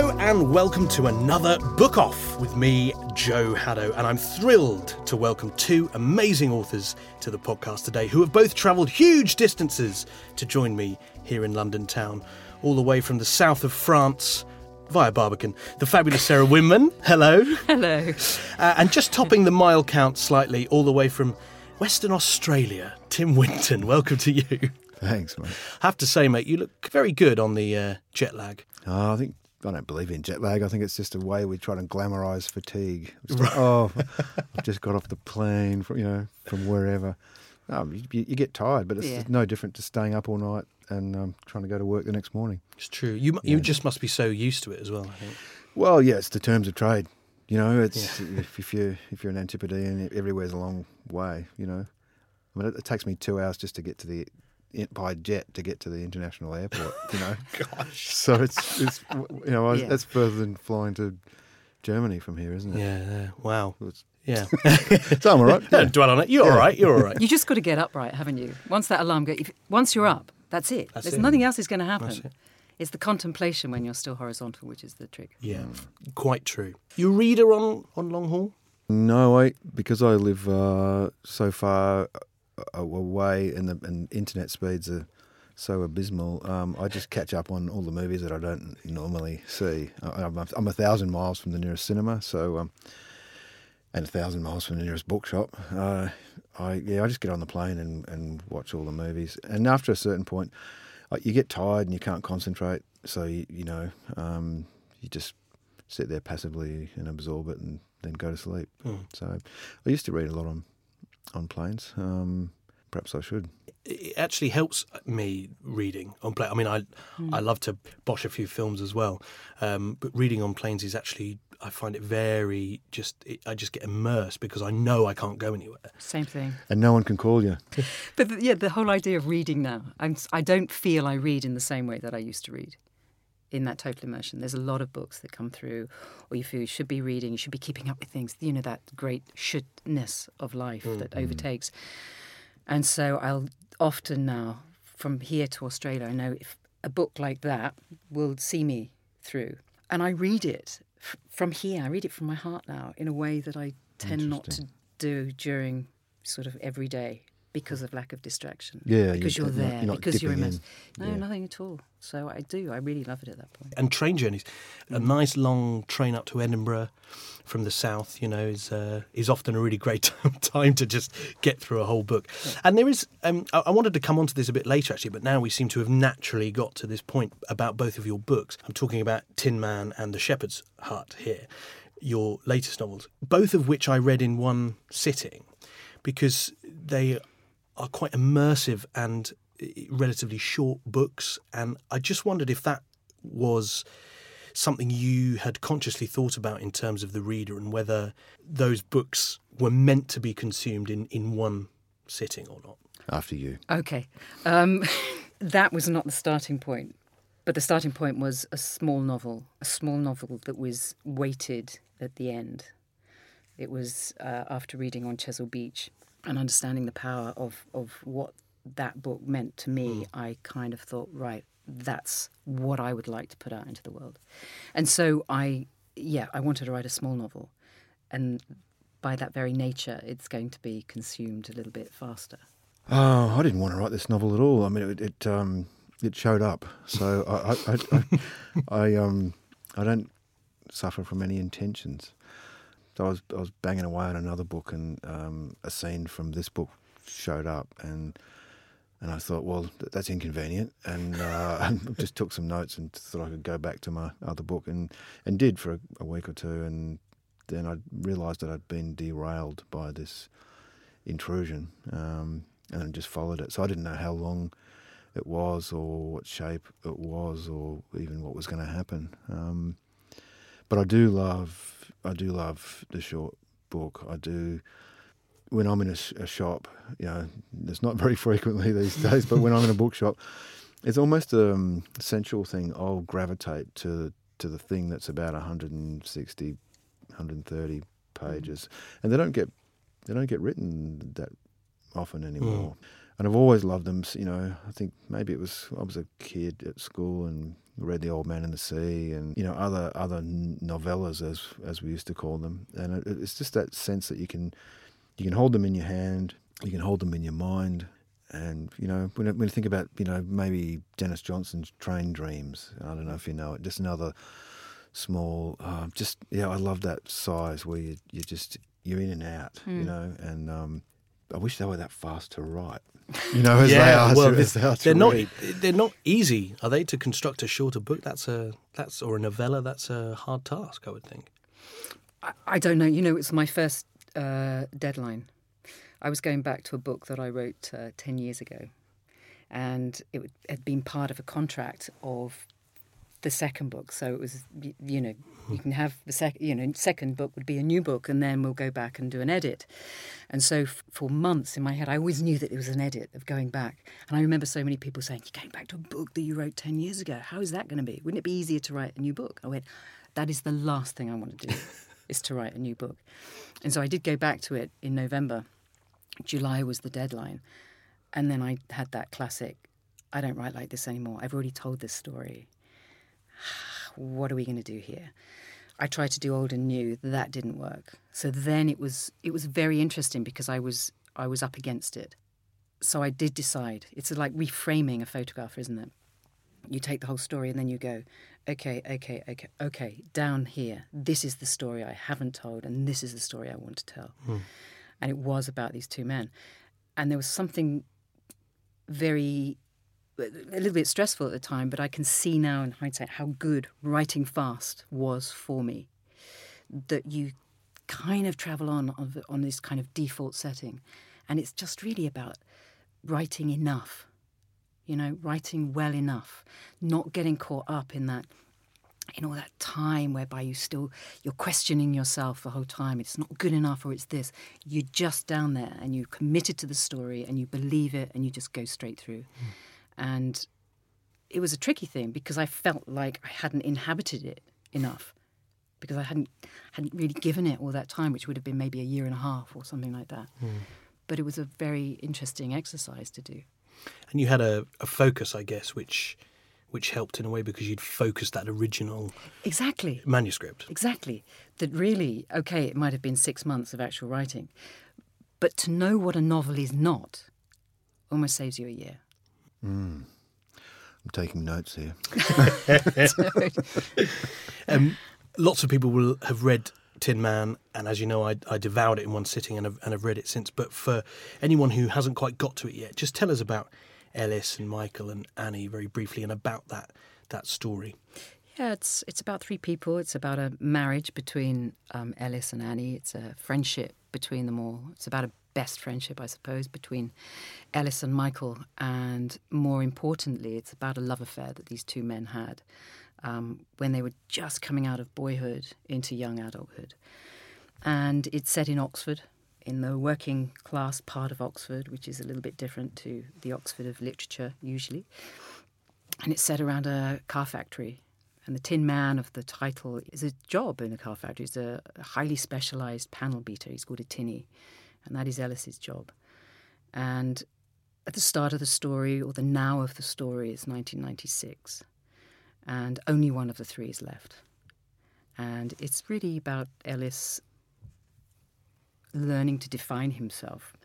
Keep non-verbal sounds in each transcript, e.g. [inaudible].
Hello and welcome to another Book Off with me, Joe Haddow, and I'm thrilled to welcome two amazing authors to the podcast today who have both travelled huge distances to join me here in London town, all the way from the south of France via Barbican. The fabulous Sarah Winman, hello. Hello. Uh, and just topping the mile count slightly, all the way from Western Australia, Tim Winton, welcome to you. Thanks, mate. I have to say, mate, you look very good on the uh, jet lag. Oh, I think I don't believe in jet lag. I think it's just a way we try to glamorise fatigue. It's like, oh, [laughs] I've just got off the plane from you know from wherever. No, you, you get tired, but it's Yeah. no different to staying up all night and um, trying to go to work the next morning. It's true. You mu- you just must be so used to it as well. I think. Well, yeah, it's the terms of trade. You know, it's if, if you if you're an Antipodean, everywhere's a long way. You know, I mean, it, it takes me two hours just to get to the in- by jet to get to the international airport. You know, [laughs] gosh. So it's it's you know Yeah. that's further than flying to Germany from here, isn't it? Yeah. yeah. Wow. It's- Yeah. [laughs] So I'm all right. [laughs] Don't dwell on it. You're all right. You're all right. You just got to get up right, haven't you? Once that alarm goes, if, once you're up, that's it. That's There's it. nothing else is going to happen. That's it. It's the contemplation when you're still horizontal, which is the trick. Yeah. Quite true. You a reader on on long haul? No, I because I live uh, so far a- away and the and internet speeds are so abysmal. Um, I just catch up on all the movies that I don't normally see. I, I'm, a, I'm a thousand miles from the nearest cinema, so um, and a thousand miles from the nearest bookshop. Uh, I yeah, I just get on the plane and, and watch all the movies. And after a certain point, uh, you get tired and you can't concentrate. So you, you know, um, you just sit there passively and absorb it, and then go to sleep. So I used to read a lot on on planes. Um, perhaps I should. It actually helps me reading on plane. I mean, I I love to bosh a few films as well, um, but reading on planes is actually I find it very just. It, I just get immersed because I know I can't go anywhere. Same thing. And no one can call you. [laughs] But the, yeah, the whole idea of reading now, I'm, s- I don't feel I read in the same way that I used to read. In that total immersion, there's a lot of books that come through, or you feel you should be reading, you should be keeping up with things. You know that great shouldness of life mm, that mm. overtakes. And so I'll often now, from here to Australia, I know if a book like that will see me through, and I read it f- from here. I read it from my heart now in a way that I tend not to do during sort of every day because of lack of distraction. Yeah, because you- you're you're not- there, you're not because you're dipping immersed. in. No, Yeah. nothing at all. So I do. I really love it at that point. and train journeys. A nice long train up to Edinburgh from the south, you know, is uh, is often a really great [laughs] time to just get through a whole book. And there is, um, I, I wanted to come onto this a bit later actually, but now we seem to have naturally got to this point about both of your books. I'm talking about Tin Man and The Shepherd's Hut here, your latest novels, both of which I read in one sitting because they are quite immersive and relatively short books. And I just wondered if that was something you had consciously thought about in terms of the reader and whether those books were meant to be consumed in, in one sitting or not. After you. Okay. Um, [laughs] that was not the starting point. But the starting point was a small novel, a small novel that was weighted at the end. It was uh, after reading on Chesil Beach and understanding the power of, of what that book meant to me, I kind of thought, right, that's what I would like to put out into the world. And so I, yeah, I wanted to write a small novel. And by that very nature, it's going to be consumed a little bit faster. Oh, I didn't want to write this novel at all. I mean, it it, um, it showed up. So I I, I, I, [laughs] I um I don't suffer from any intentions. So I was I was banging away on another book, and um, a scene from this book showed up, and and I thought, well, th- that's inconvenient, and uh, [laughs] just took some notes and thought I could go back to my other book, and and did for a, a week or two, and then I realised that I'd been derailed by this intrusion, um, and just followed it. So I didn't know how long it was, or what shape it was, or even what was going to happen. Um, but I do love, I do love the short book. I do. When I'm in a, a shop, you know, it's not [laughs] very frequently these days, but when I'm in a bookshop, it's almost a um, sensual thing. I'll gravitate to to the thing that's about 160, 130 pages, and they don't get they don't get written that often anymore. And I've always loved them. You know, I think maybe it was I was a kid at school and read The Old Man and the Sea, and you know other other novellas as as we used to call them. And it, it's just that sense that you can you can hold them in your hand, you can hold them in your mind. And you know, when when I think about you know maybe Denis Johnson's Train Dreams, I don't know if you know it, just another small, uh, just yeah, I love that size where you you just you're in and out, you know, and um, I wish they were that fast to write, you know, as they are. well, as they are to they're not they're not easy, are they? To construct a shorter book, that's a that's or a novella, that's a hard task, I would think. I, I don't know. You know, it's my first uh, deadline. I was going back to a book that I wrote uh, 10 years ago, and it had been part of a contract of the second book. So it was, you know, you hmm. can have the second, you know, second book would be a new book, and then we'll go back and do an edit. And so f- for months in my head, I always knew that it was an edit of going back. And I remember so many people saying, You're going back to a book that you wrote 10 years ago. How is that going to be? Wouldn't it be easier to write a new book? I went, That is the last thing I want to do, [laughs] is to write a new book. And so I did go back to it in November. July was the deadline. And then I had that classic I don't write like this anymore. I've already told this story. [sighs] What are we going to do here? I tried to do old and new. That didn't work. So then it was it was very interesting because I was I was up against it. So I did decide. It's like reframing a photograph, isn't it? You take the whole story and then you go, okay, okay, okay, okay, down here. This is the story I haven't told, and this is the story I want to tell. Hmm. And it was about these two men. And there was something very a little bit stressful at the time, but I can see now in hindsight how good writing fast was for me. That you kind of travel on on, this kind of default setting, and it's just really about writing enough, you know, writing well enough, not getting caught up in that in all that time whereby you still you're questioning yourself the whole time it's not good enough or it's this you're just down there and you're committed to the story and you believe it and you just go straight through hmm. And it was a tricky thing because i felt like i hadn't inhabited it enough because i hadn't hadn't really given it all that time which would have been maybe a year and a half or something like that hmm. but it was a very interesting exercise to do And you had a, a focus, I guess, which which helped in a way because you'd focused that original exactly manuscript. Exactly. That really, okay, it might have been six months of actual writing, but to know what a novel is not almost saves you a year. I'm taking notes here. [laughs] Um, lots of people will have read Tin Man, and as you know, I, I devoured it in one sitting and have, and have read it since. But for anyone who hasn't quite got to it yet, just tell us about Ellis and Michael and Annie very briefly, and about that that story. Yeah, it's it's about three people. It's about a marriage between um, Ellis and Annie. It's a friendship between them all. It's about a best friendship, I suppose, between Ellis and Michael. And more importantly, it's about a love affair that these two men had um, when they were just coming out of boyhood into young adulthood. And it's set in Oxford, in the working class part of Oxford, which is a little bit different to the Oxford of literature usually. And it's set around a car factory. And the Tin Man of the title is a job in a car factory. It's a highly specialised panel beater. He's called a tinny. And that is Ellis's job. And at the start of the story or the now of the story is 1996, and only one of the three is left. And it's really about Ellis learning to define himself,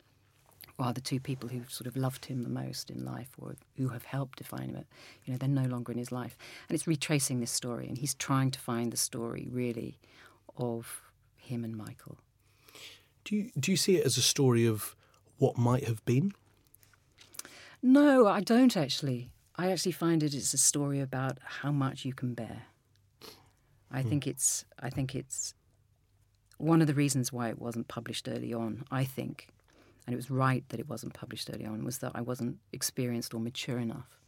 while the two people who sort of loved him the most in life or who have helped define him, you know, they're no longer in his life. And it's retracing this story, and he's trying to find the story really of him and Michael. Do you do you see it as a story of what might have been? No, I don't actually. I actually find it it is a story about how much you can bear. I hmm. think it's I think it's one of the reasons why it wasn't published early on, I think, and it was right that it wasn't published early on, was that I wasn't experienced or mature enough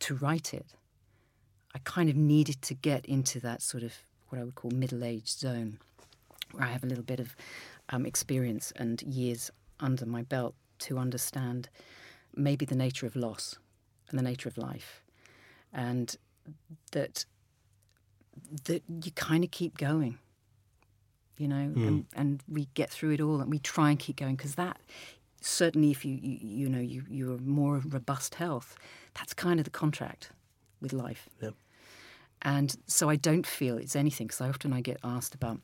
to write it. I kind of needed to get into that sort of what I would call middle aged zone, where I have a little bit of um, experience and years under my belt to understand maybe the nature of loss and the nature of life, and that that you kind of keep going, you know, and, and we get through it all, and we try and keep going because that certainly, if you, you you know you you're more robust health, that's kind of the contract with life. Yep. And so I don't feel it's anything because I often I get asked about,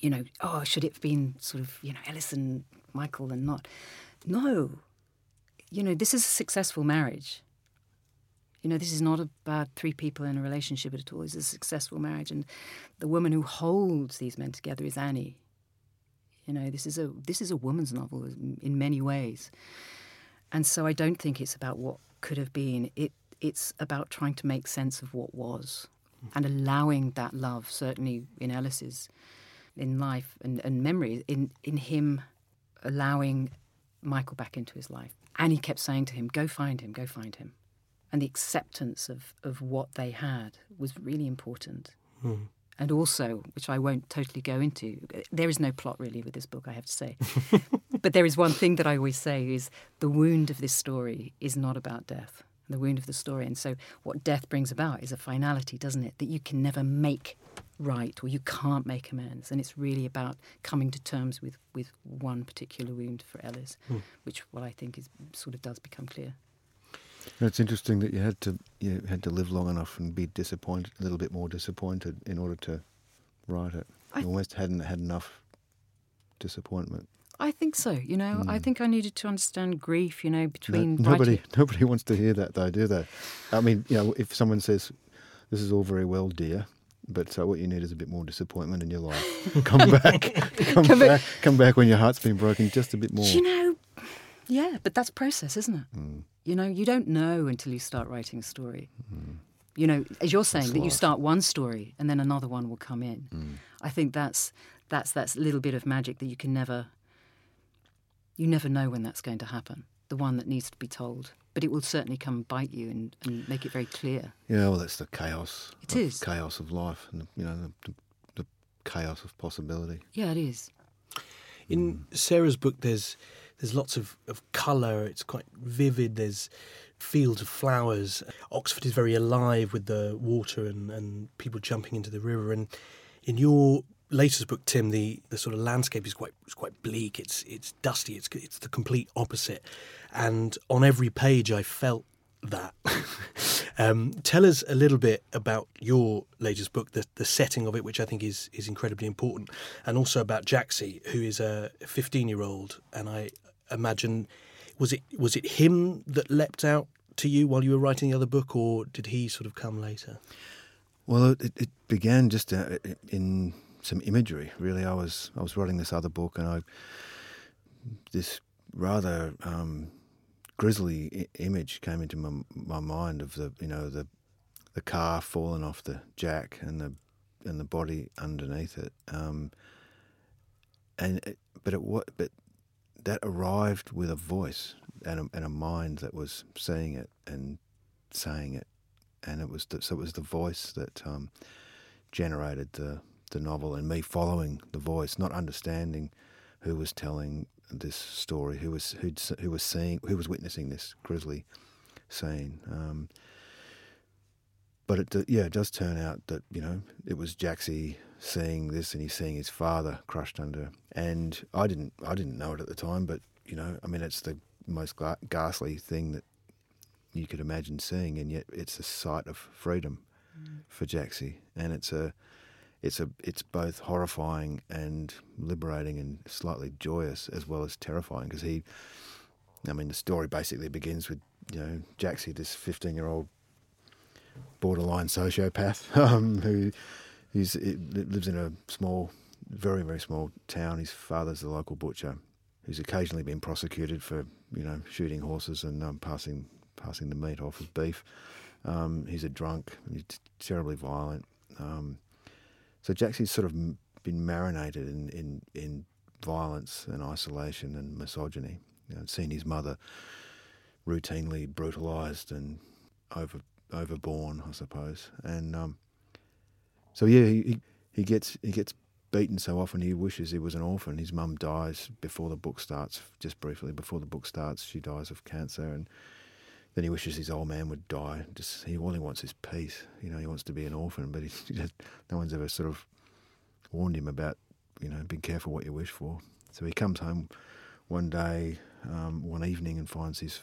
you know, oh, should it have been sort of, you know, Ellis and Michael and not? No. You know, this is a successful marriage. You know, this is not about three people in a relationship at all. It's a successful marriage. And the woman who holds these men together is Annie. You know, this is a this is a woman's novel in many ways. And so I don't think it's about what could have been. It it's about trying to make sense of what was and allowing that love, certainly in Ellis's in life and, and memory, in, in him allowing Michael back into his life. And he kept saying to him, Go find him, go find him. And the acceptance of, of what they had was really important. Hmm. And also, which I won't totally go into, there is no plot really with this book, I have to say. [laughs] but there is one thing that I always say is the wound of this story is not about death. The wound of the story. And so what death brings about is a finality, doesn't it? That you can never make right or you can't make amends. And it's really about coming to terms with, with one particular wound for Ellis, hmm. which what I think is sort of does become clear. It's interesting that you had to you had to live long enough and be disappointed, a little bit more disappointed, in order to write it. I- You almost hadn't had enough disappointment. I think so. You know, I think I needed to understand grief. You know, No- between nobody writing- [laughs] nobody wants to hear that though, do they? I mean, you know, if someone says, "This is all very well, dear," but so what you need is a bit more disappointment in your life. [laughs] come back, come, Come back. come back when your heart's been broken just a bit more. You know? Yeah, but that's process, isn't it? Mm. You know, you don't know until you start writing a story. You know, as you're saying, that you start one story and then another one will come in. Mm. I think that's that's that little bit of magic that you can never. You never know when that's going to happen. The one that needs to be told, but it will certainly come and bite you and, and make it very clear. Yeah, well, that's the chaos. It of, is. chaos of life, and you know the, the, the chaos of possibility. Yeah, it is. In hmm. Sarah's book, there's there's lots of, of colour. It's quite vivid. There's fields of flowers. Oxford is very alive with the water and, and people jumping into the river. And in your latest book, Tim, the, the sort of landscape is quite is quite bleak. It's it's dusty. It's it's the complete opposite. And on every page, I felt that. [laughs] um, tell us a little bit about your latest book, the, the setting of it, which I think is is incredibly important, and also about Jaxie, who is a 15 year old, and I imagine was it was it him that leapt out to you while you were writing the other book, or did he sort of come later? Well, it, it began just uh, in some imagery. Really, I was I was writing this other book, and I this rather um, grisly I- image came into my my mind of the you know the the car falling off the jack and the and the body underneath it. Um, and it, but it wa- but that arrived with a voice and a, and a mind that was seeing it and saying it, and it was the, so it was the voice that um, generated the the novel and me following the voice, not understanding who was telling this story, who was who'd, who was seeing, who was witnessing this grisly scene. Um, but it, yeah, it does turn out that you know it was Jaxie seeing this, and he's seeing his father crushed under. And I didn't, I didn't know it at the time, but you know, I mean, it's the most gla- ghastly thing that you could imagine seeing, and yet it's a sight of freedom for Jaxie, and it's a it's a it's both horrifying and liberating and slightly joyous as well as terrifying because he I mean the story basically begins with you know Jaxie this 15 year old borderline sociopath [laughs] um, who lives in a small very very small town. His father's the local butcher who's occasionally been prosecuted for you know shooting horses and um, passing passing the meat off as beef. Um, he's a drunk he's terribly violent. Um, so Jaxie's sort of been marinated in, in, in violence and isolation and misogyny. You know, seen his mother routinely brutalised and over overborn, I suppose. And um, so yeah, he, he gets he gets beaten so often he wishes he was an orphan. His mum dies before the book starts, just briefly before the book starts. She dies of cancer, and then he wishes his old man would die. Just he all he wants is peace. You know, he wants to be an orphan, but [laughs] he just, no one's ever sort of warned him about, you know, be careful what you wish for. So he comes home one day, um, one evening, and finds his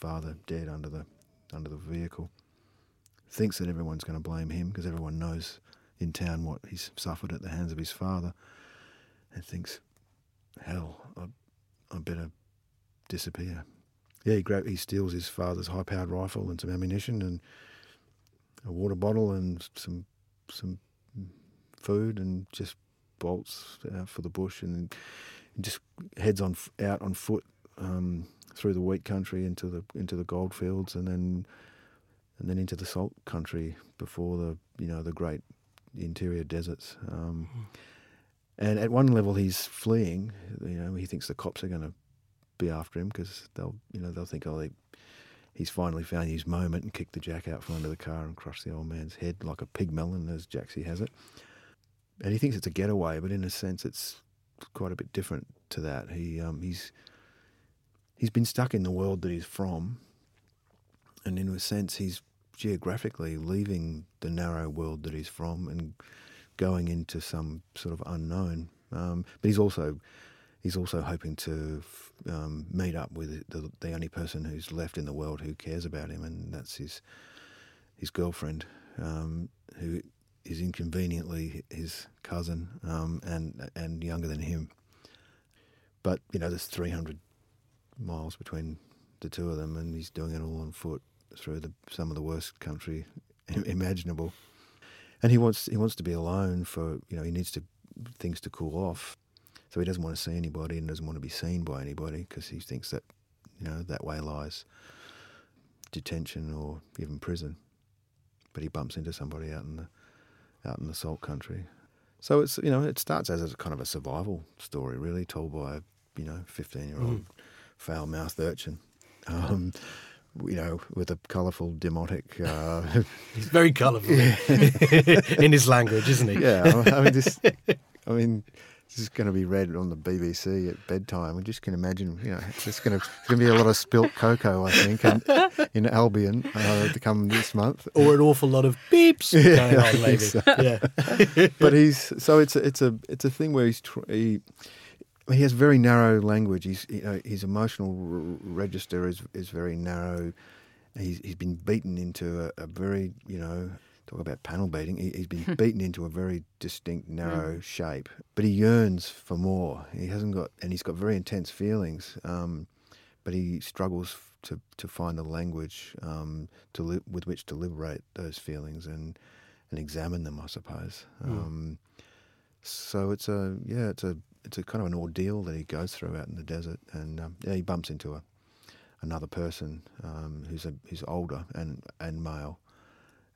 father dead under the under the vehicle. Thinks that everyone's going to blame him because everyone knows in town what he's suffered at the hands of his father, and thinks, "Hell, I, I better disappear." Yeah, he, grab, he steals his father's high-powered rifle and some ammunition and a water bottle and some some food and just bolts out for the bush and, and just heads on out on foot um, through the wheat country into the into the gold fields and then and then into the salt country before the you know the great interior deserts. Um, hmm. and at one level, he's fleeing. You know, he thinks the cops are going to be after him because they'll you know they'll think oh they, he's finally found his moment and kicked the jack out from under the car and crushed the old man's head like a pig melon as Jaxie has it. And he thinks it's a getaway, but in a sense it's quite a bit different to that. He um, he's he's been stuck in the world that he's from, and in a sense he's geographically leaving the narrow world that he's from and going into some sort of unknown. Um, but he's also he's also hoping to um, meet up with the, the, only person who's left in the world who cares about him, and that's his his girlfriend, um, who is inconveniently his cousin um, and and younger than him. But you know, there's 300 miles between the two of them, and he's doing it all on foot through the, some of the worst country [laughs] imaginable. And he wants he wants to be alone for you know he needs to things to cool off so he doesn't want to see anybody and doesn't want to be seen by anybody because he thinks that, you know, that way lies detention or even prison. But he bumps into somebody out in the out in the salt country. So it's you know it starts as a kind of a survival story, really told by a you know fifteen year old mm. foul mouthed urchin. Um, you know, with a colourful demotic. Uh, [laughs] He's very colourful [laughs] [laughs] in his language, isn't he? Yeah, I mean, this. I mean, this is going to be read on the BBC at bedtime. We just can imagine, you know, it's going to, going to be a lot of spilt cocoa, I think, in, [laughs] in Albion uh, to come this month, or an awful lot of beeps [laughs] yeah, going on, maybe. So. Yeah, [laughs] but he's so it's a, it's a it's a thing where he's he, he has very narrow language. He's you know, his emotional register is is very narrow. He's he's been beaten into a, a very you know talk about panel beating. He, has been [laughs] beaten into a very distinct, narrow mm. shape, but he yearns for more. He hasn't got, and he's got very intense feelings, um, but he struggles to to find the language um, to li- with which to liberate those feelings and and examine them. I suppose. Mm. Um, so it's a yeah, it's a it's a kind of an ordeal that he goes through out in the desert, and um, yeah, he bumps into a another person um, who's a, who's older and and male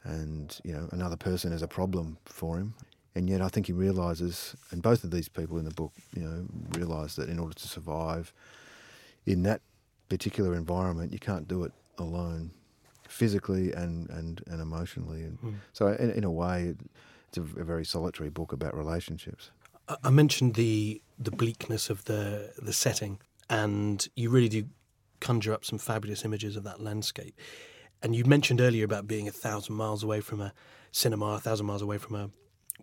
and you know another person is a problem for him. And yet, I think he realizes, and both of these people in the book, you know, realize that in order to survive in that particular environment, you can't do it alone, physically and and, and emotionally. And mm. so, in, in, a way, it's a, a very solitary book about relationships. I mentioned the the bleakness of the the setting, and you really do conjure up some fabulous images of that landscape. And you mentioned earlier about being a thousand miles away from a cinema, a thousand miles away from a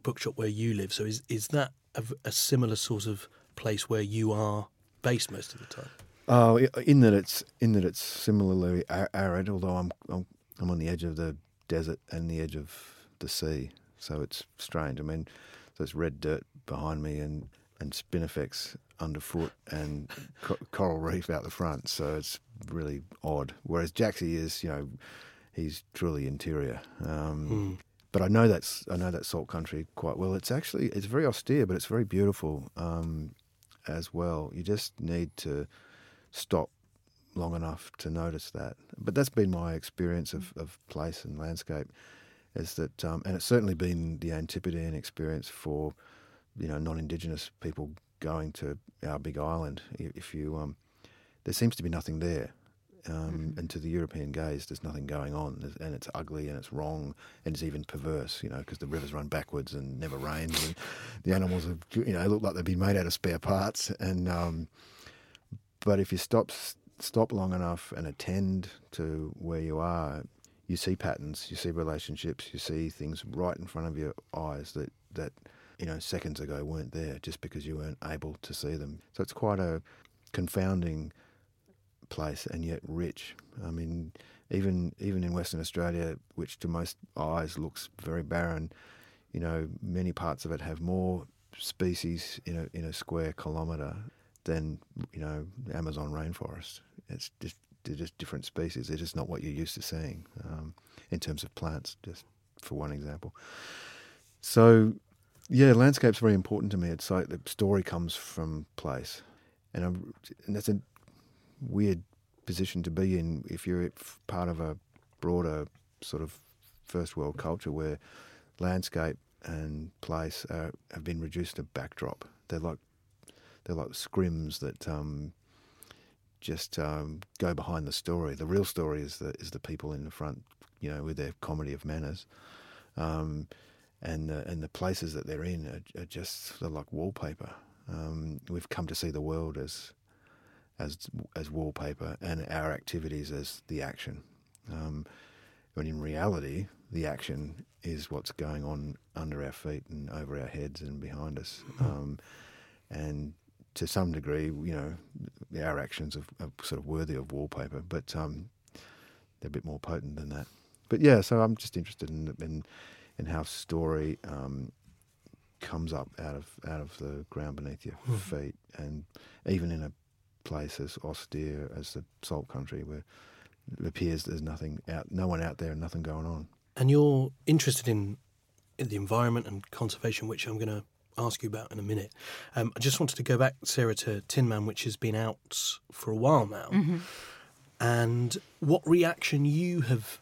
bookshop where you live. So is is that a, a similar sort of place where you are based most of the time? Oh, in that it's in that it's similarly arid, although I'm, I'm I'm on the edge of the desert and the edge of the sea, so it's strange. I mean, there's red dirt behind me and and spinifex underfoot and co- coral reef out the front, so it's really odd. Whereas Jaxie is, you know, he's truly interior. Um, But I know that's I know that salt country quite well. It's actually it's very austere, but it's very beautiful um, as well. You just need to stop long enough to notice that. But that's been my experience of, of place and landscape, is that, um, and it's certainly been the Antipodean experience for, you know, non-Indigenous people going to our big island. If you, um, there seems to be nothing there. Um, And to the European gaze, there's nothing going on, and it's ugly and it's wrong and it's even perverse, you know, because the rivers run backwards and never rains, and the animals have, you know, look like they've been made out of spare parts. And um, but if you stop stop long enough and attend to where you are, you see patterns, you see relationships, you see things right in front of your eyes that that you know seconds ago weren't there just because you weren't able to see them. So it's quite a confounding place and yet rich. I mean, even even in Western Australia, which to most eyes looks very barren, you know, many parts of it have more species in a in a square kilometre than you know Amazon rainforest. It's just they're just different species. They're just not what you're used to seeing um, in terms of plants. Just for one example. So, yeah, landscape's very important to me. It's like the story comes from place, and, I'm, and that's a weird position to be in if you're part of a broader sort of first world culture where landscape and place are, have been reduced to backdrop. They're like they're like scrims that um, just um, go behind the story. The real story is the is the people in the front, you know, with their comedy of manners, um, and the, and the places that they're in are, are just like wallpaper. Um, we've come to see the world as as as wallpaper and our activities as the action. Um, when in reality, the action is what's going on under our feet and over our heads and behind us. Um, and to some degree, you know, our actions are, are sort of worthy of wallpaper, but um, they're a bit more potent than that. But yeah, so I'm just interested in in, in how story um, comes up out of out of the ground beneath your feet, and even in a place as austere as the Salt Country, where it appears there's nothing out, no one out there, and nothing going on. And you're interested in, in the environment and conservation, which I'm going to ask you about in a minute. Um, I just wanted to go back, Sarah, to Tin Man, which has been out for a while now, and what reaction you have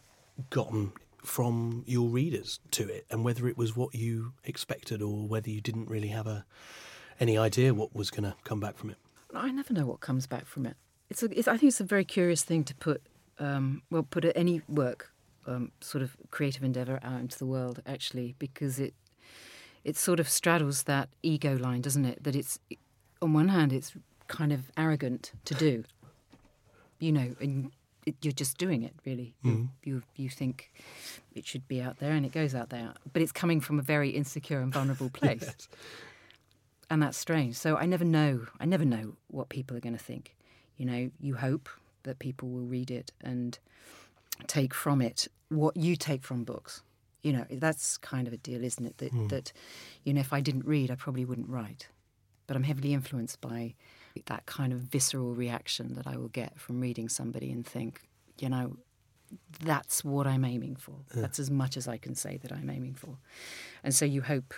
gotten from your readers to it, and whether it was what you expected or whether you didn't really have a any idea what was going to come back from it. I never know what comes back from it. It's, a, it's I think it's a very curious thing to put, um, well, put any work, um, sort of creative endeavour out into the world, actually, because it it sort of straddles that ego line, doesn't it? That it's on one hand, it's kind of arrogant to do, you know, and you're just doing it. Really, you, hmm. you you think it should be out there, and it goes out there, but it's coming from a very insecure and vulnerable [laughs] place and that's strange. So I never know. I never know what people are going to think. You know, you hope that people will read it and take from it what you take from books. You know, that's kind of a deal, isn't it? That, hmm. that you know, if I didn't read, I probably wouldn't write. But I'm heavily influenced by that kind of visceral reaction that I will get from reading somebody and think, you know, that's what I'm aiming for. That's as much as I can say that I'm aiming for. And so you hope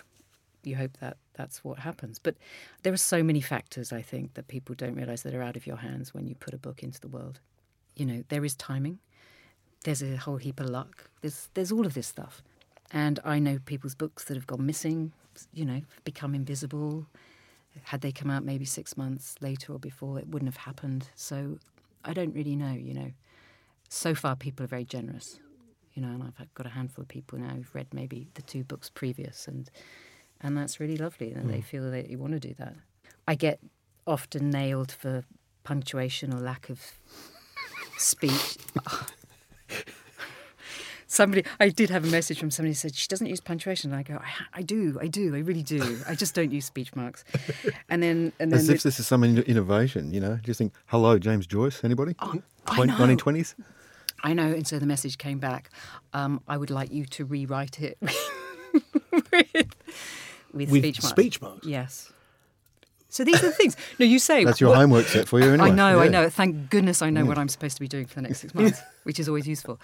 you hope that that's what happens. But there are so many factors, I think, that people don't realize that are out of your hands when you put a book into the world. You know, there is timing. There's a whole heap of luck. There's there's all of this stuff. And I know people's books that have gone missing, you know, become invisible. Had they come out maybe six months later or before, it wouldn't have happened. So I don't really know, you know. So far, people are very generous, you know, and I've got a handful of people now who've read maybe the two books previous, and and that's really lovely that they hmm. feel that you want to do that. I get often nailed for punctuation or lack of speech. [laughs] somebody, I did have a message from somebody who said she doesn't use punctuation. And I go, I, I do, I do, I really do. I just don't use speech marks. And then, and then As if this is some in- innovation, you know. Just think, hello, James Joyce. Anybody? Oh, I know. 1920s. I know. And so the message came back. Um, I would like you to rewrite it [laughs] with, with, With speech marks. speech marks? Yes. So these are the things. No, you say That's your what- homework set for you, [laughs] anyway. I know, I know. Thank goodness I know what I'm supposed to be doing for the next six months, [laughs] which is always useful.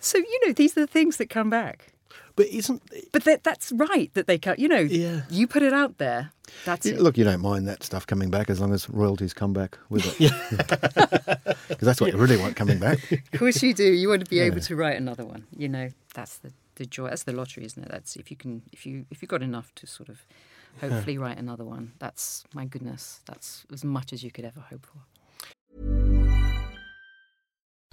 So you know, these are the things that come back. But isn't But that, that's right that they come. You know, Yeah. you put it out there. That's You- it. Look, you don't mind that stuff coming back as long as royalties come back with it. [laughs] Because [laughs] that's what you really want coming back. Of course you do. You want to be able to write another one. You know, that's the, the joy. That's the lottery, isn't it? That's if you can, if you if you've got enough to sort of hopefully write another one. That's my goodness. That's as much as you could ever hope for.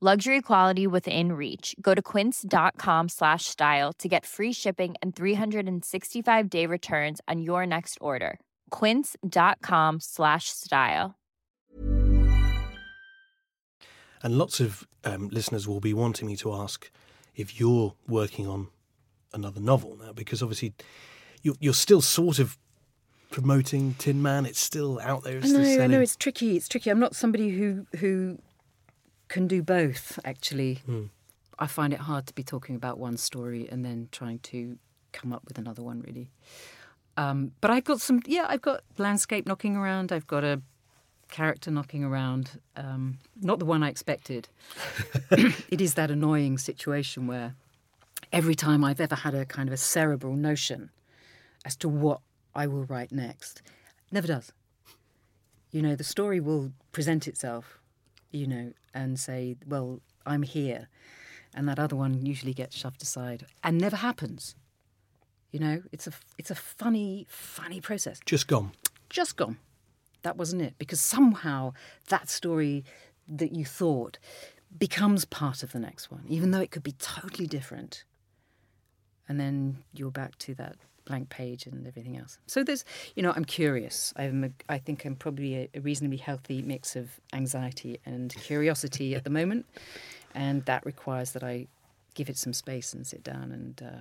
Luxury quality within reach. Go to quince.com slash style to get free shipping and 365 day returns on your next order. Quince.com slash style. and lots of um, listeners will be wanting me to ask if you're working on another novel now, because obviously you're, you're still sort of promoting Tin Man. It's still out there. It's I still know, I know. It's tricky. It's tricky. I'm not somebody who who can do both. Actually, I find it hard to be talking about one story and then trying to come up with another one. Really, um, but I've got some. Yeah, I've got landscape knocking around. I've got a character knocking around. Um, not the one I expected. [laughs] it is that annoying situation where every time I've ever had a kind of a cerebral notion as to what I will write next, never does. You know, the story will present itself, you know, and say, well, I'm here. And that other one usually gets shoved aside and never happens. You know, it's a, it's a funny, funny process. Just gone. Just gone. That wasn't it. Because somehow that story that you thought becomes part of the next one, even though it could be totally different. And then you're back to that blank page and everything else. So there's, you know, I'm curious. I'm, a, I think I'm probably a, a reasonably healthy mix of anxiety and curiosity at the moment, and that requires that I give it some space and sit down and uh,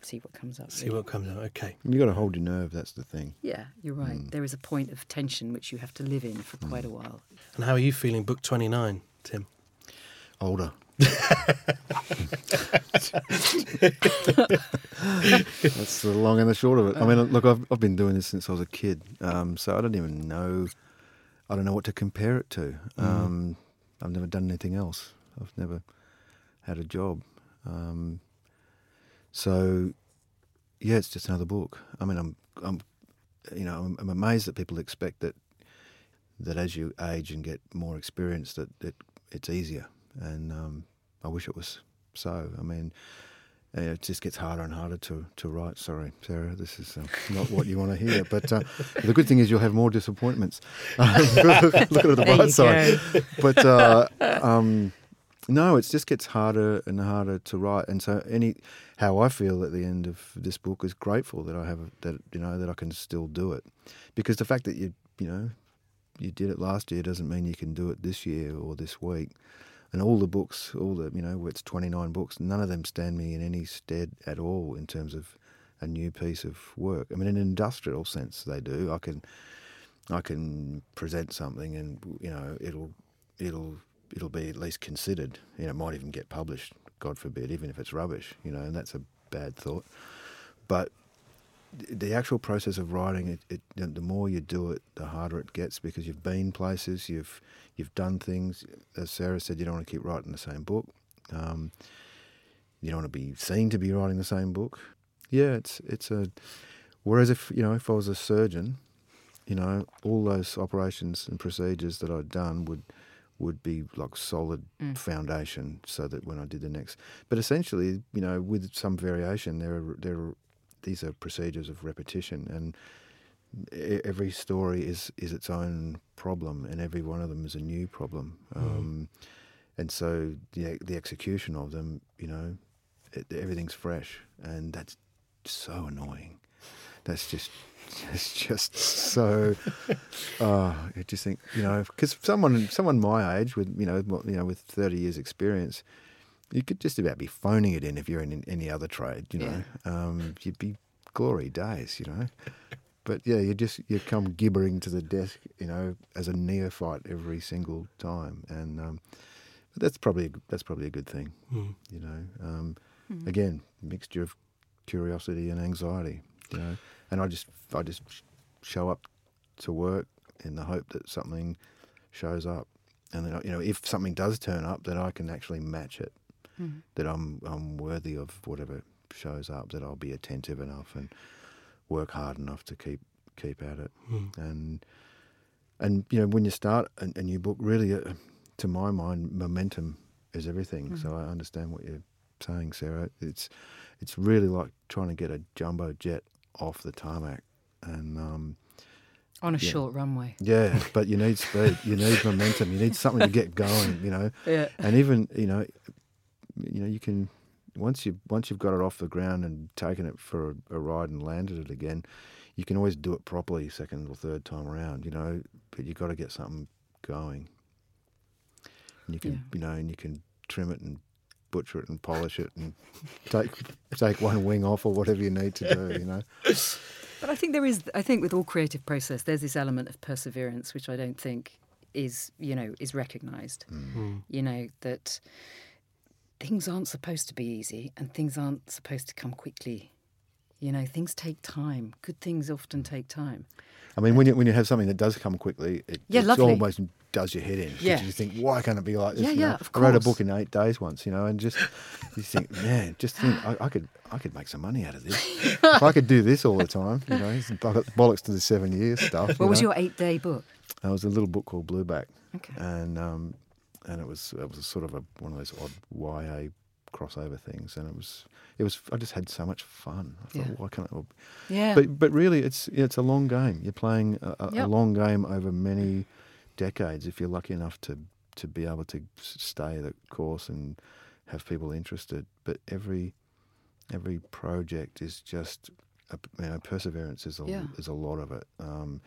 see what comes up. See really. what comes up. Okay. You've got to hold your nerve. That's the thing. Yeah, you're right. There is a point of tension which you have to live in for quite a while. And how are you feeling? Book 29, Tim. Older. [laughs] That's the long and the short of it. I mean, look, I've, I've been doing this since I was a kid, um, so I don't even know. I don't know what to compare it to. Um, I've never done anything else. I've never had a job. Um, so, yeah, it's just another book. I mean, I'm, I'm, you know, I'm, I'm amazed that people expect that that as you age and get more experience, that, that it's easier. And um, I wish it was so. I mean, it just gets harder and harder to, to write. Sorry, Sarah, this is uh, not what you want to hear. But uh, [laughs] the good thing is you'll have more disappointments. [laughs] Look at the bright side. But uh, um, No, it just gets harder and harder to write, and so any how I feel at the end of this book is grateful that I have that you know that I can still do it, because the fact that you you know you did it last year doesn't mean you can do it this year or this week. And all the books, all the you know, it's twenty nine books. None of them stand me in any stead at all in terms of a new piece of work. I mean, in an industrial sense, they do. I can I can present something, and you know, it'll it'll it'll be at least considered. You know, it might even get published. God forbid, even if it's rubbish. You know, and that's a bad thought. But the actual process of writing, it, it, the more you do it, the harder it gets because you've been places, you've you've done things. As Sarah said, you don't want to keep writing the same book. Um, you don't want to be seen to be writing the same book. Yeah, it's it's a. Whereas if you know if I was a surgeon, you know all those operations and procedures that I'd done would would be like solid Mm. foundation so that when I did the next. But essentially, you know, with some variation, there are there are these are procedures of repetition, and every story is is its own problem, and every one of them is a new problem. Um, and so the the execution of them, you know, it, everything's fresh, and that's so annoying. That's just it's just so. [laughs] Uh, I just think you know because someone someone my age with you know you know with thirty years experience, you could just about be phoning it in if you're in any other trade. You know, um, you'd be glory days. You know. But yeah, you just you come gibbering to the desk, you know, as a neophyte every single time, and um, but that's probably that's probably a good thing, you know. Um, Again, mixture of curiosity and anxiety, you know. And I just I just show up to work in the hope that something shows up, and then you know if something does turn up, that I can actually match it, that I'm I'm worthy of whatever shows up, that I'll be attentive enough and work hard enough to keep keep at it, and and you know when you start a, a new book, really, uh, to my mind, momentum is everything. So I understand what you're saying, Sarah. It's it's really like trying to get a jumbo jet off the tarmac, and um, On a Yeah. short runway. yeah, [laughs] but you need speed, you need momentum, you need something to get going, you know. Yeah. And even you know, you know, you can once you once you've got it off the ground and taken it for a, a ride and landed it again, you can always do it properly second or third time around, you know. But you've got to get something going. And you can, Yeah. you know, and you can trim it and butcher it and polish it and take take one wing off or whatever you need to do, you know. [laughs] But I think there is. I think with all creative process, there's this element of perseverance, which I don't think is, you know, is recognised. Mm. Hmm. You know that things aren't supposed to be easy, and things aren't supposed to come quickly. You know, things take time. Good things often take time. I mean, when you when you have something that does come quickly, it, Yeah, lovely. almost does your head in. Yeah. you think, why can't it be like this? Yeah, you know? yeah, of I wrote a book in eight days once, you know, and just you think, [laughs] man, just think, I, I could I could make some money out of this. [laughs] if I could do this all the time, you know, bollocks to the seven years stuff. What you was know. your eight-day book? It was a little book called Blueback, Okay. and um, and it was it was sort of a one of those odd YA crossover things, and it was it was I just had so much fun. I thought, Yeah. why can't I? Yeah. But but really, it's it's a long game. You're playing a, a, a long game over many decades. If you're lucky enough to to be able to stay the course and have people interested, but every every project is just a, you know perseverance is a Yeah. is a lot of it. Um,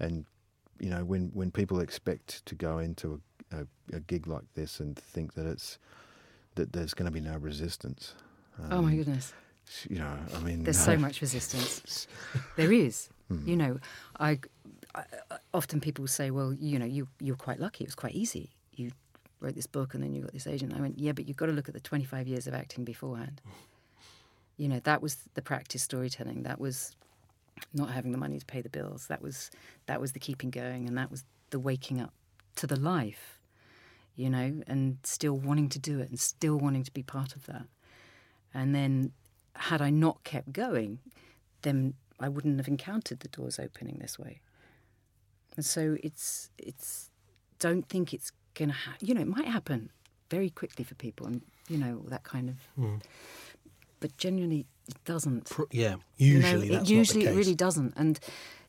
and you know when when people expect to go into a, a, a gig like this and think that it's that there's going to be no resistance. oh my um, goodness. You know, I mean, There's no. so much resistance. [laughs] there is. Hmm. You know, I, I often people say, "Well, you know, you you're quite lucky. It was quite easy. You wrote this book, and then you got this agent." I went, "Yeah, but you've got to look at the 25 years of acting beforehand. [sighs] You know, that was the practice storytelling. That was not having the money to pay the bills. That was that was the keeping going, and that was the waking up to the life. You know, and still wanting to do it, and still wanting to be part of that. And then, had I not kept going, then I wouldn't have encountered the doors opening this way. And so it's it's don't think it's gonna ha- you know it might happen very quickly for people and you know that kind of but genuinely it doesn't. Yeah, You know, usually it usually it really doesn't and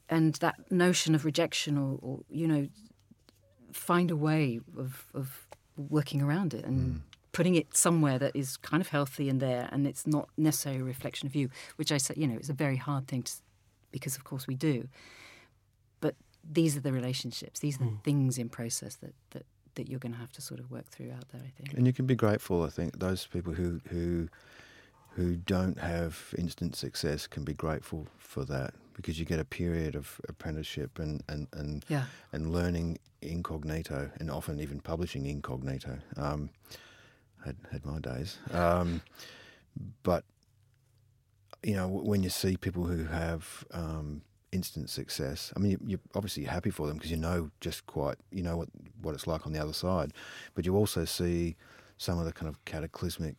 and that notion of rejection or, or you know find a way of of working around it and mm. putting it somewhere that is kind of healthy and there, and it's not necessarily a reflection of you, which I said, you know, it's a very hard thing to, because of course we do. But these are the relationships, these are the mm. things in process that, that, that you're going to have to sort of work through out there, I think. And you can be grateful. I think those people who who who don't have instant success can be grateful for that because you get a period of apprenticeship and and and, Yeah. and learning incognito and often even publishing incognito. Um, had had my days, um, but you know when you see people who have um, instant success, I mean you- you're obviously happy for them because you know just quite you know what what it's like on the other side, but you also see some of the kind of cataclysmic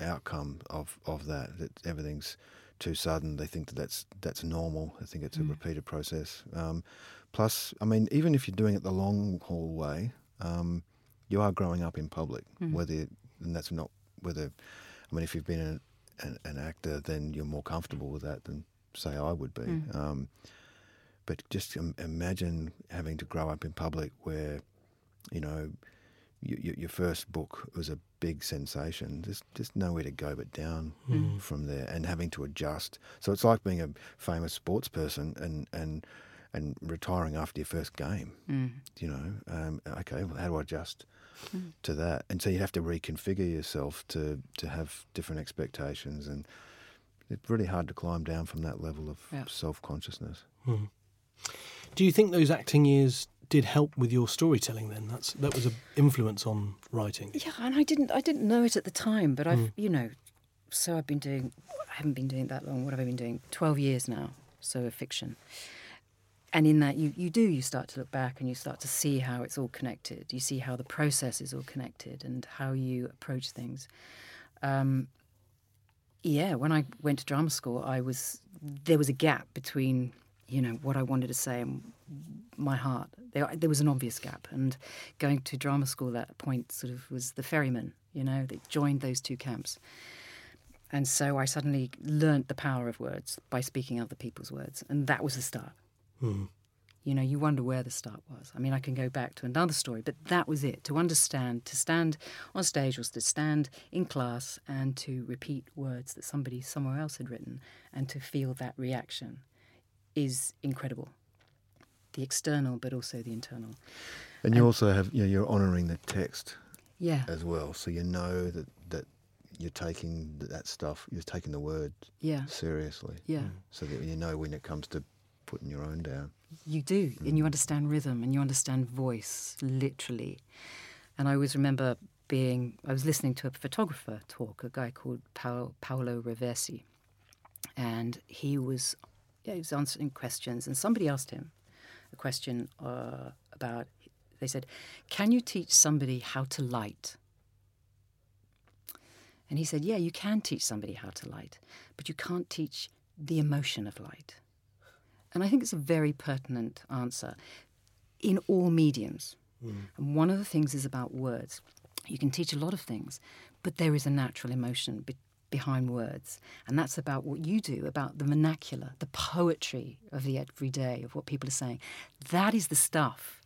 outcome of, of that that everything's too sudden. They think that that's that's normal. They think it's a repeated process. Um, plus, I mean, even if you're doing it the long haul way, um, you are growing up in public. Whether and that's not whether. I mean, if you've been an, an, an actor, then you're more comfortable with that than say I would be. Um, but just im- imagine having to grow up in public where, you know, y y your first book was a big sensation. There's just nowhere to go but down hmm. from there, and having to adjust. So it's like being a famous sports person and and and retiring after your first game. Hmm. You know, um, okay, well, how do I adjust hmm. to that? And so you have to reconfigure yourself to to have different expectations, and it's really hard to climb down from that level of Yeah. self consciousness. Do you think those acting years did help with your storytelling? Then that's that was an influence on writing. Yeah, and I didn't I didn't know it at the time, but I've you know, so I've been doing I haven't been doing that long. What have I been doing? Twelve years now. So of fiction. And in that you, you do, you start to look back and you start to see how it's all connected. You see how the process is all connected and how you approach things. Um, yeah, when I went to drama school, I was there was a gap between you know what I wanted to say and my heart. There, there was an obvious gap, and going to drama school at that point sort of was the ferryman. You know, that joined those two camps, and so I suddenly learnt the power of words by speaking other people's words, and that was the start. Hmm. You know, you wonder where the start was. I mean, I can go back to another story, but that was it. To understand, to stand on stage was to stand in class and to repeat words that somebody somewhere else had written and to feel that reaction is incredible. The external, but also the internal. And you also have, you know, you're honouring the text Yeah. as well, so you know that that you're taking that stuff, you're taking the word Yeah. seriously. Yeah. Mm. So that you know when it comes to putting your own down. You do, and you mm. understand rhythm and you understand voice, literally. And I always remember being, I was listening to a photographer talk, a guy called Paolo, Paolo Roversi, and he was, yeah, he was answering questions, and somebody asked him a question uh, about, they said, Can you teach somebody how to light? And he said, Yeah, you can teach somebody how to light, but you can't teach the emotion of light. And I think it's a very pertinent answer in all mediums. And one of the things is about words. You can teach a lot of things, but there is a natural emotion be- behind words. And that's about what you do, about the vernacular, the poetry of the everyday, of what people are saying. That is the stuff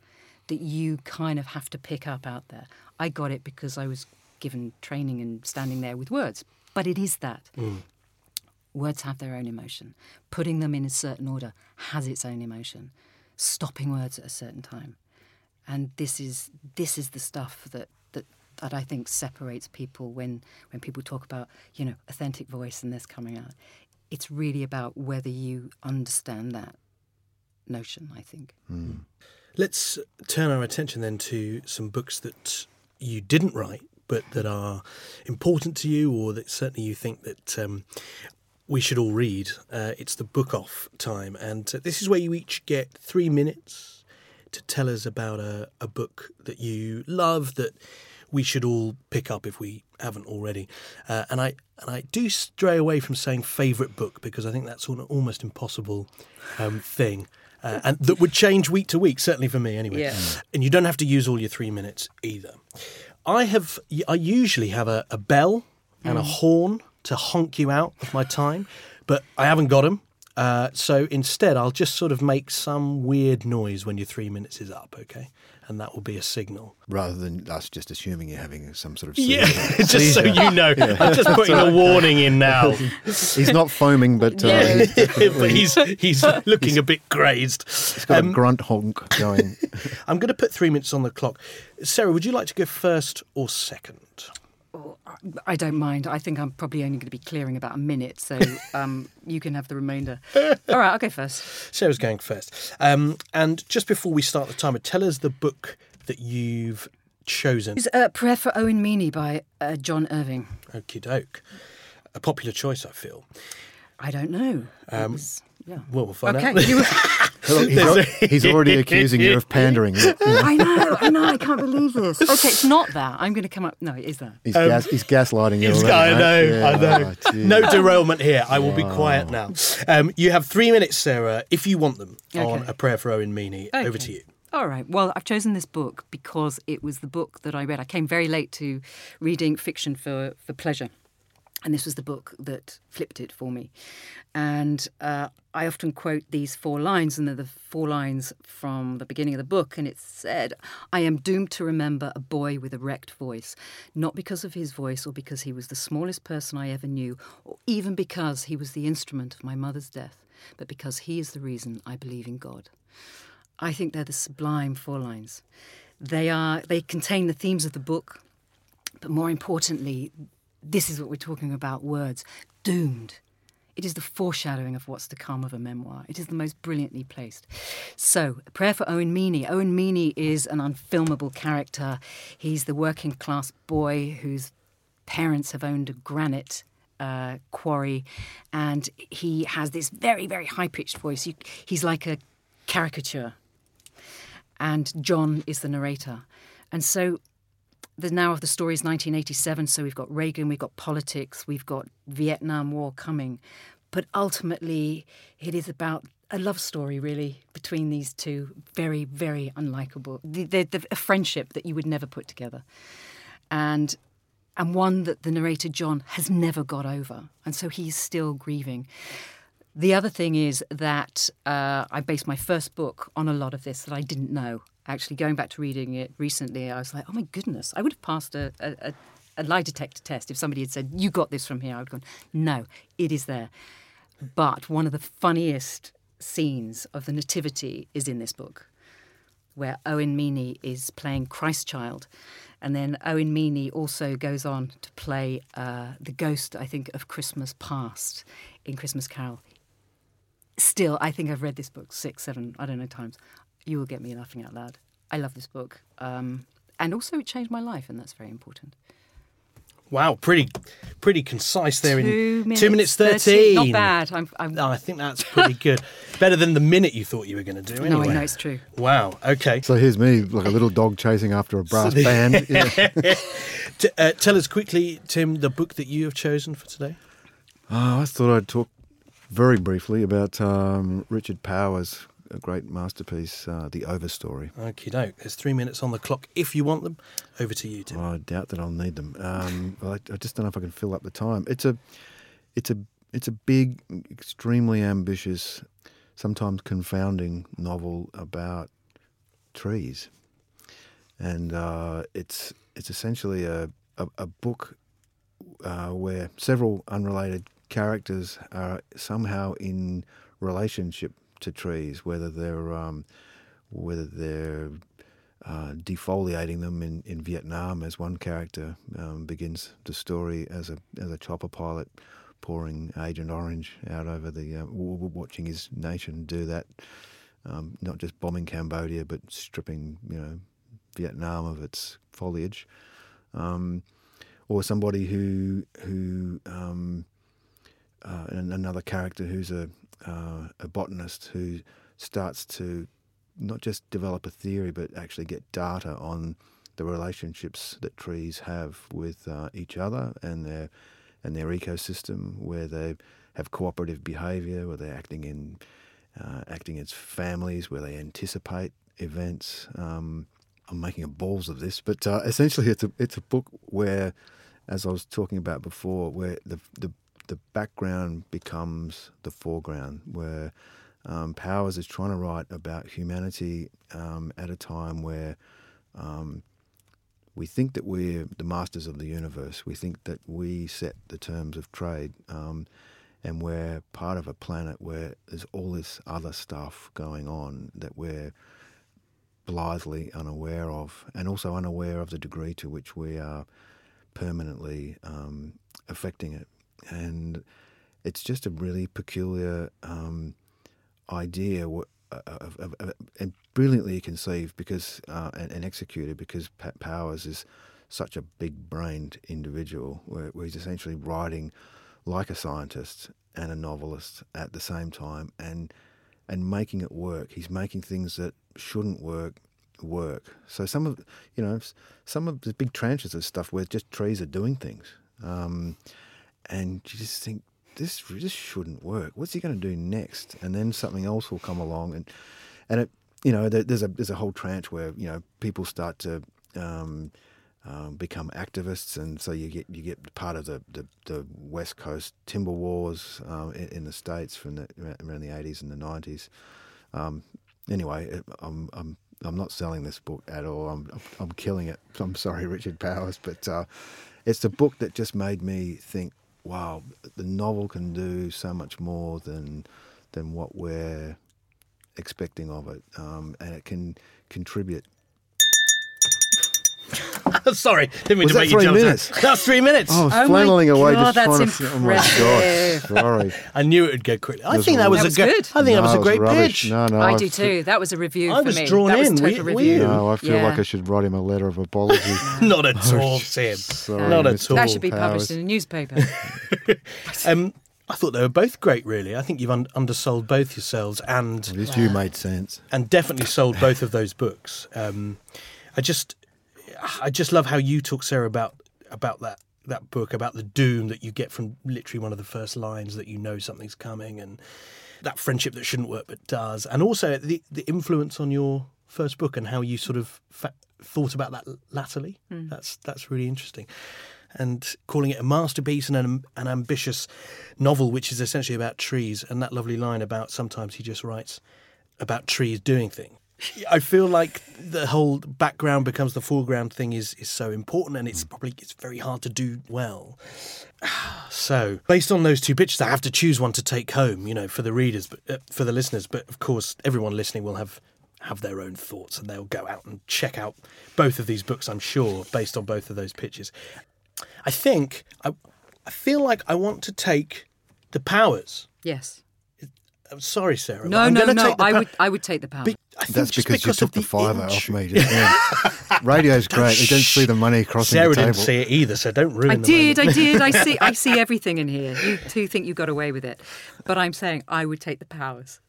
that you kind of have to pick up out there. I got it because I was given training and standing there with words, but it is that. Mm. Words have their own emotion. Putting them in a certain order has its own emotion. Stopping words at a certain time. And this is this is the stuff that, that that I think separates people when when people talk about, you know, authentic voice and this coming out. It's really about whether you understand that notion, I think. Let's turn our attention then to some books that you didn't write, but that are important to you, or that certainly you think that um, we should all read. Uh, it's the book off time, and uh, this is where you each get three minutes to tell us about a, a book that you love that we should all pick up if we haven't already. Uh, and I and I do stray away from saying favourite book because I think that's an almost impossible um, thing. Uh, and that would change week to week, certainly for me anyway. Yeah. And you don't have to use all your three minutes either. I have, I usually have a, a bell and a horn to honk you out of my time, but I haven't got them. Uh, so instead, I'll just sort of make some weird noise when your three minutes is up, okay? And that will be a signal. Rather than us just assuming you're having some sort of Yeah, seizure. [laughs] just so you know. I'm just putting a warning in now. [laughs] He's not foaming, but uh, Yeah. he's, [laughs] but he's he's looking a bit grazed. he's got Um, a grunt honk going. I'm going to put three minutes on the clock. Sarah, would you like to go first or second? I don't mind. I think I'm probably only going to be clearing about a minute, so [laughs] um, you can have the remainder. All right, I'll go first. Sarah's going first. Um, and just before we start the timer, tell us the book that you've chosen. It's uh, Prayer for Owen Meany by uh, John Irving. Okie doke. A popular choice, I feel. I don't know. Um, was- yeah. Well, we'll find Okay, out. [laughs] you- He's, al- he's already accusing you of pandering. [laughs] I know, I know, I can't believe this. Okay, it's not that. I'm going to come up. No, it is that. He's, gas, he's gaslighting you. It's- already, I mate. know, Yeah, I know. oh, no derailment here. I will be quiet now. Um, you have three minutes, Sarah, if you want them, on A Prayer for Owen Meany. Over to you. All right. Well, I've chosen this book because it was the book that I read. I came very late to reading fiction for, for pleasure. And this was the book that flipped it for me. And uh, I often quote these four lines, and they're the four lines from the beginning of the book. And it said, I am doomed to remember a boy with a wrecked voice, not because of his voice or because he was the smallest person I ever knew, or even because he was the instrument of my mother's death, but because he is the reason I believe in God. I think they're the sublime four lines. They are they contain the themes of the book, but more importantly, this is what we're talking about words doomed. It is the foreshadowing of what's to come of a memoir. It is the most brilliantly placed. So, a prayer for Owen Meany. Owen Meany is an unfilmable character. He's the working class boy whose parents have owned a granite uh, quarry, and he has this very, very high pitched voice. You, he's like a caricature and John is the narrator. And so the now of the story is 1987, so we've got Reagan, we've got politics, we've got Vietnam War coming. But ultimately, it is about a love story, really, between these two very, very unlikable. A friendship that you would never put together. And and one that the narrator John has never got over, and so he's still grieving. The other thing is that uh, I based my first book on a lot of this that I didn't know. Actually, going back to reading it recently, I was like, oh my goodness, I would have passed a, a, a, lie detector test if somebody had said, you got this from here. I would have gone, no, it is there. But one of the funniest scenes of the Nativity is in this book, where Owen Meany is playing Christ Child. And then Owen Meany also goes on to play uh, the ghost, I think, of Christmas Past in Christmas Carol still, I think I've read this book six, seven, I don't know times. You will get me laughing out loud. I love this book. Um, and also, it changed my life, and that's very important. Wow, pretty pretty concise there. Two in minutes, two minutes 13. thirteen. Not bad. I'm, I'm, No, I think that's pretty good. [laughs] Better than the minute you thought you were going to do. no, Anyway. I know it's true. Wow. Okay. So here's me, like a little dog chasing after a brass [laughs] band. [laughs] Yeah. T- uh, tell us quickly, Tim, the book that you have chosen for today. Oh, I thought I'd talk very briefly about um, Richard Powers' a great masterpiece, uh, The Overstory. Okie doke. There's three minutes on the clock if you want them. Over to you, Tim. I doubt that I'll need them. Um, I, I just don't know if I can fill up the time. It's a, it's a, it's a big, extremely ambitious, sometimes confounding novel about trees, and uh, it's it's essentially a a, a book uh, where several unrelated characters are somehow in relationship to trees, whether they're um, whether they're uh, defoliating them in, in Vietnam, as one character um, begins the story as a as a chopper pilot pouring Agent Orange out over the uh, watching his nation do that, um, not just bombing Cambodia but stripping you know Vietnam of its foliage, um, or somebody who who um, uh, another character who's a uh, a botanist who starts to not just develop a theory but actually get data on the relationships that trees have with uh, each other and their and their ecosystem, where they have cooperative behaviour, where they're acting in uh, acting as families, where they anticipate events. Um, I'm making a balls of this, but uh, essentially it's a it's a book where, as I was talking about before, where the the the background becomes the foreground, where um, Powers is trying to write about humanity um, at a time where um, we think that we're the masters of the universe. We think that we set the terms of trade, um, and we're part of a planet where there's all this other stuff going on that we're blithely unaware of, and also unaware of the degree to which we are permanently um, affecting it. And it's just a really peculiar um, idea of, of, of, of, and brilliantly conceived because uh, and, and, executed because Pat Powers is such a big-brained individual where, where he's essentially writing like a scientist and a novelist at the same time and and making it work. He's making things that shouldn't work work. So some of you know some of the big tranches of stuff where just trees are doing things, um, and you just think this this shouldn't work. What's he going to do next? And then something else will come along, and and it you know there's a there's a whole tranche where you know people start to um, um, become activists, and so you get you get part of the, the, the West Coast timber wars um, in, in, the states from the, around the eighties and the nineties. Um, anyway, I'm I'm I'm not selling this book at all. I'm I'm killing it. I'm sorry, Richard Powers, but uh, it's the book that just made me think, wow, the novel can do so much more than than what we're expecting of it, um, and it can contribute [laughs] Sorry, didn't mean was to make that three you jump. minutes? That's three minutes. I was Oh my flailing away God, just that's trying to. Oh my god! Sorry. [laughs] I knew it would go quickly. I was think that was That a good. good. I think that was No, a great rubbish. pitch. No, no. I I do fe- too. That was a review I for was me. drawn that was in. total Were- were review. you? No, I feel Yeah. like I should write him a letter of apology. [laughs] Not at all, Tim. Sorry, Not at Mr. all. That should be published in a newspaper. Um, I thought they were both great. Really, I think you've un- undersold both yourselves, and At least you made sense. and definitely sold both of those books. Um, I just, I just love how you talk, Sarah, about about that that book, about the doom that you get from literally one of the first lines that you know something's coming, and that friendship that shouldn't work but does, and also the the influence on your first book and how you sort of fa- thought about that latterly. Mm. That's that's really interesting. And calling it a masterpiece and an, an ambitious novel, which is essentially about trees, and that lovely line about sometimes he just writes about trees doing things. I feel like the whole background becomes the foreground thing is is so important, and it's probably it's very hard to do well. [sighs] So, based on those two pictures, I have to choose one to take home, you know, for the readers, but uh, for the listeners. But of course, everyone listening will have have their own thoughts, and they'll go out and check out both of these books. I'm sure, based on both of those pictures. I think I, I feel like I want to take the powers. yes. I'm sorry, Sarah. but No, I'm no, no. take I would, I would take the power. Be- I think That's just because, you took of the fiver off intrigue. me. [laughs] Just then. Radio's great. You don't see the money crossing Sarah the table. didn't see it either, so don't ruin I the did, moment. I did. I see, I [laughs] see everything in here. You two think you got away with it, but I'm saying I would take the powers.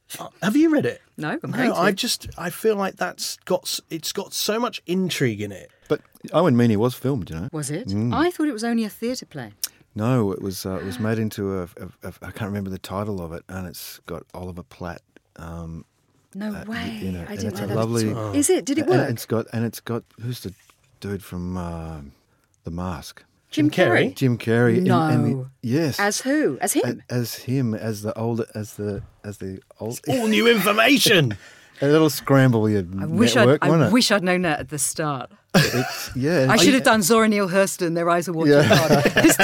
Have you read it? No, I'm No, to. I just I feel like that's got it's got so much intrigue in it. But Owen Meany was filmed, you know. Was it? Mm. I thought it was only a theatre play. No, it was uh, it was made into a, a, a I can't remember the title of it, and it's got Oliver Platt. Um, No uh, way. in it, I didn't it's know a that. lovely. Is it? Did it work? and work? it's got and it's got who's the dude from uh, The Mask? Jim Carrey. Jim Carrey. and- and the- No. yes. As who? As him? A- as him as the old as the as the old All new information. [laughs] a little scramble your I wish I'd, network, I wish I'd known that at the start. It's, yeah, I should have done Zora Neale Hurston. Their eyes are watching Yeah. God. It's,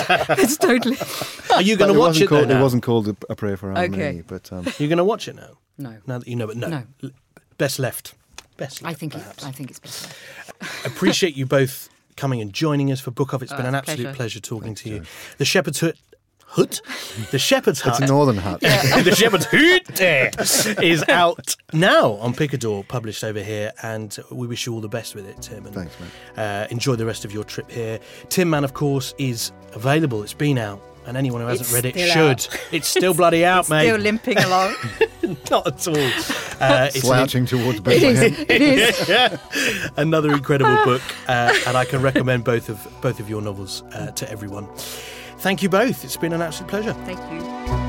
it's totally Are you going to watch it? called, though It wasn't called a, a prayer for Owen Okay. Meany, but um, You're going to watch it now. no. Now that you know it, no. No. Best left. Best. Left, I think it, perhaps. I think it's better. appreciate you both coming and joining us for Book Off. It's been Oh, an absolute pleasure. pleasure talking to you. The Shepherd's Hut. Hut? The Shepherd's Hut. it's a northern hut. [laughs] the Shepherd's Hoot eh, [laughs] is out now on Picador, published over here, and we wish you all the best with it, Tim. And, Thanks, mate. Uh, enjoy the rest of your trip here. Tin Man, of course, is available. It's been out, and anyone who hasn't It's read it should. out. It's still bloody out, [laughs] mate. Still limping along. Not at all. Uh, it's an- Slouching towards it Bethlehem. is. It is. another incredible book, uh, and I can recommend both of both of your novels uh, to everyone. Thank you both. It's been an absolute pleasure. Thank you.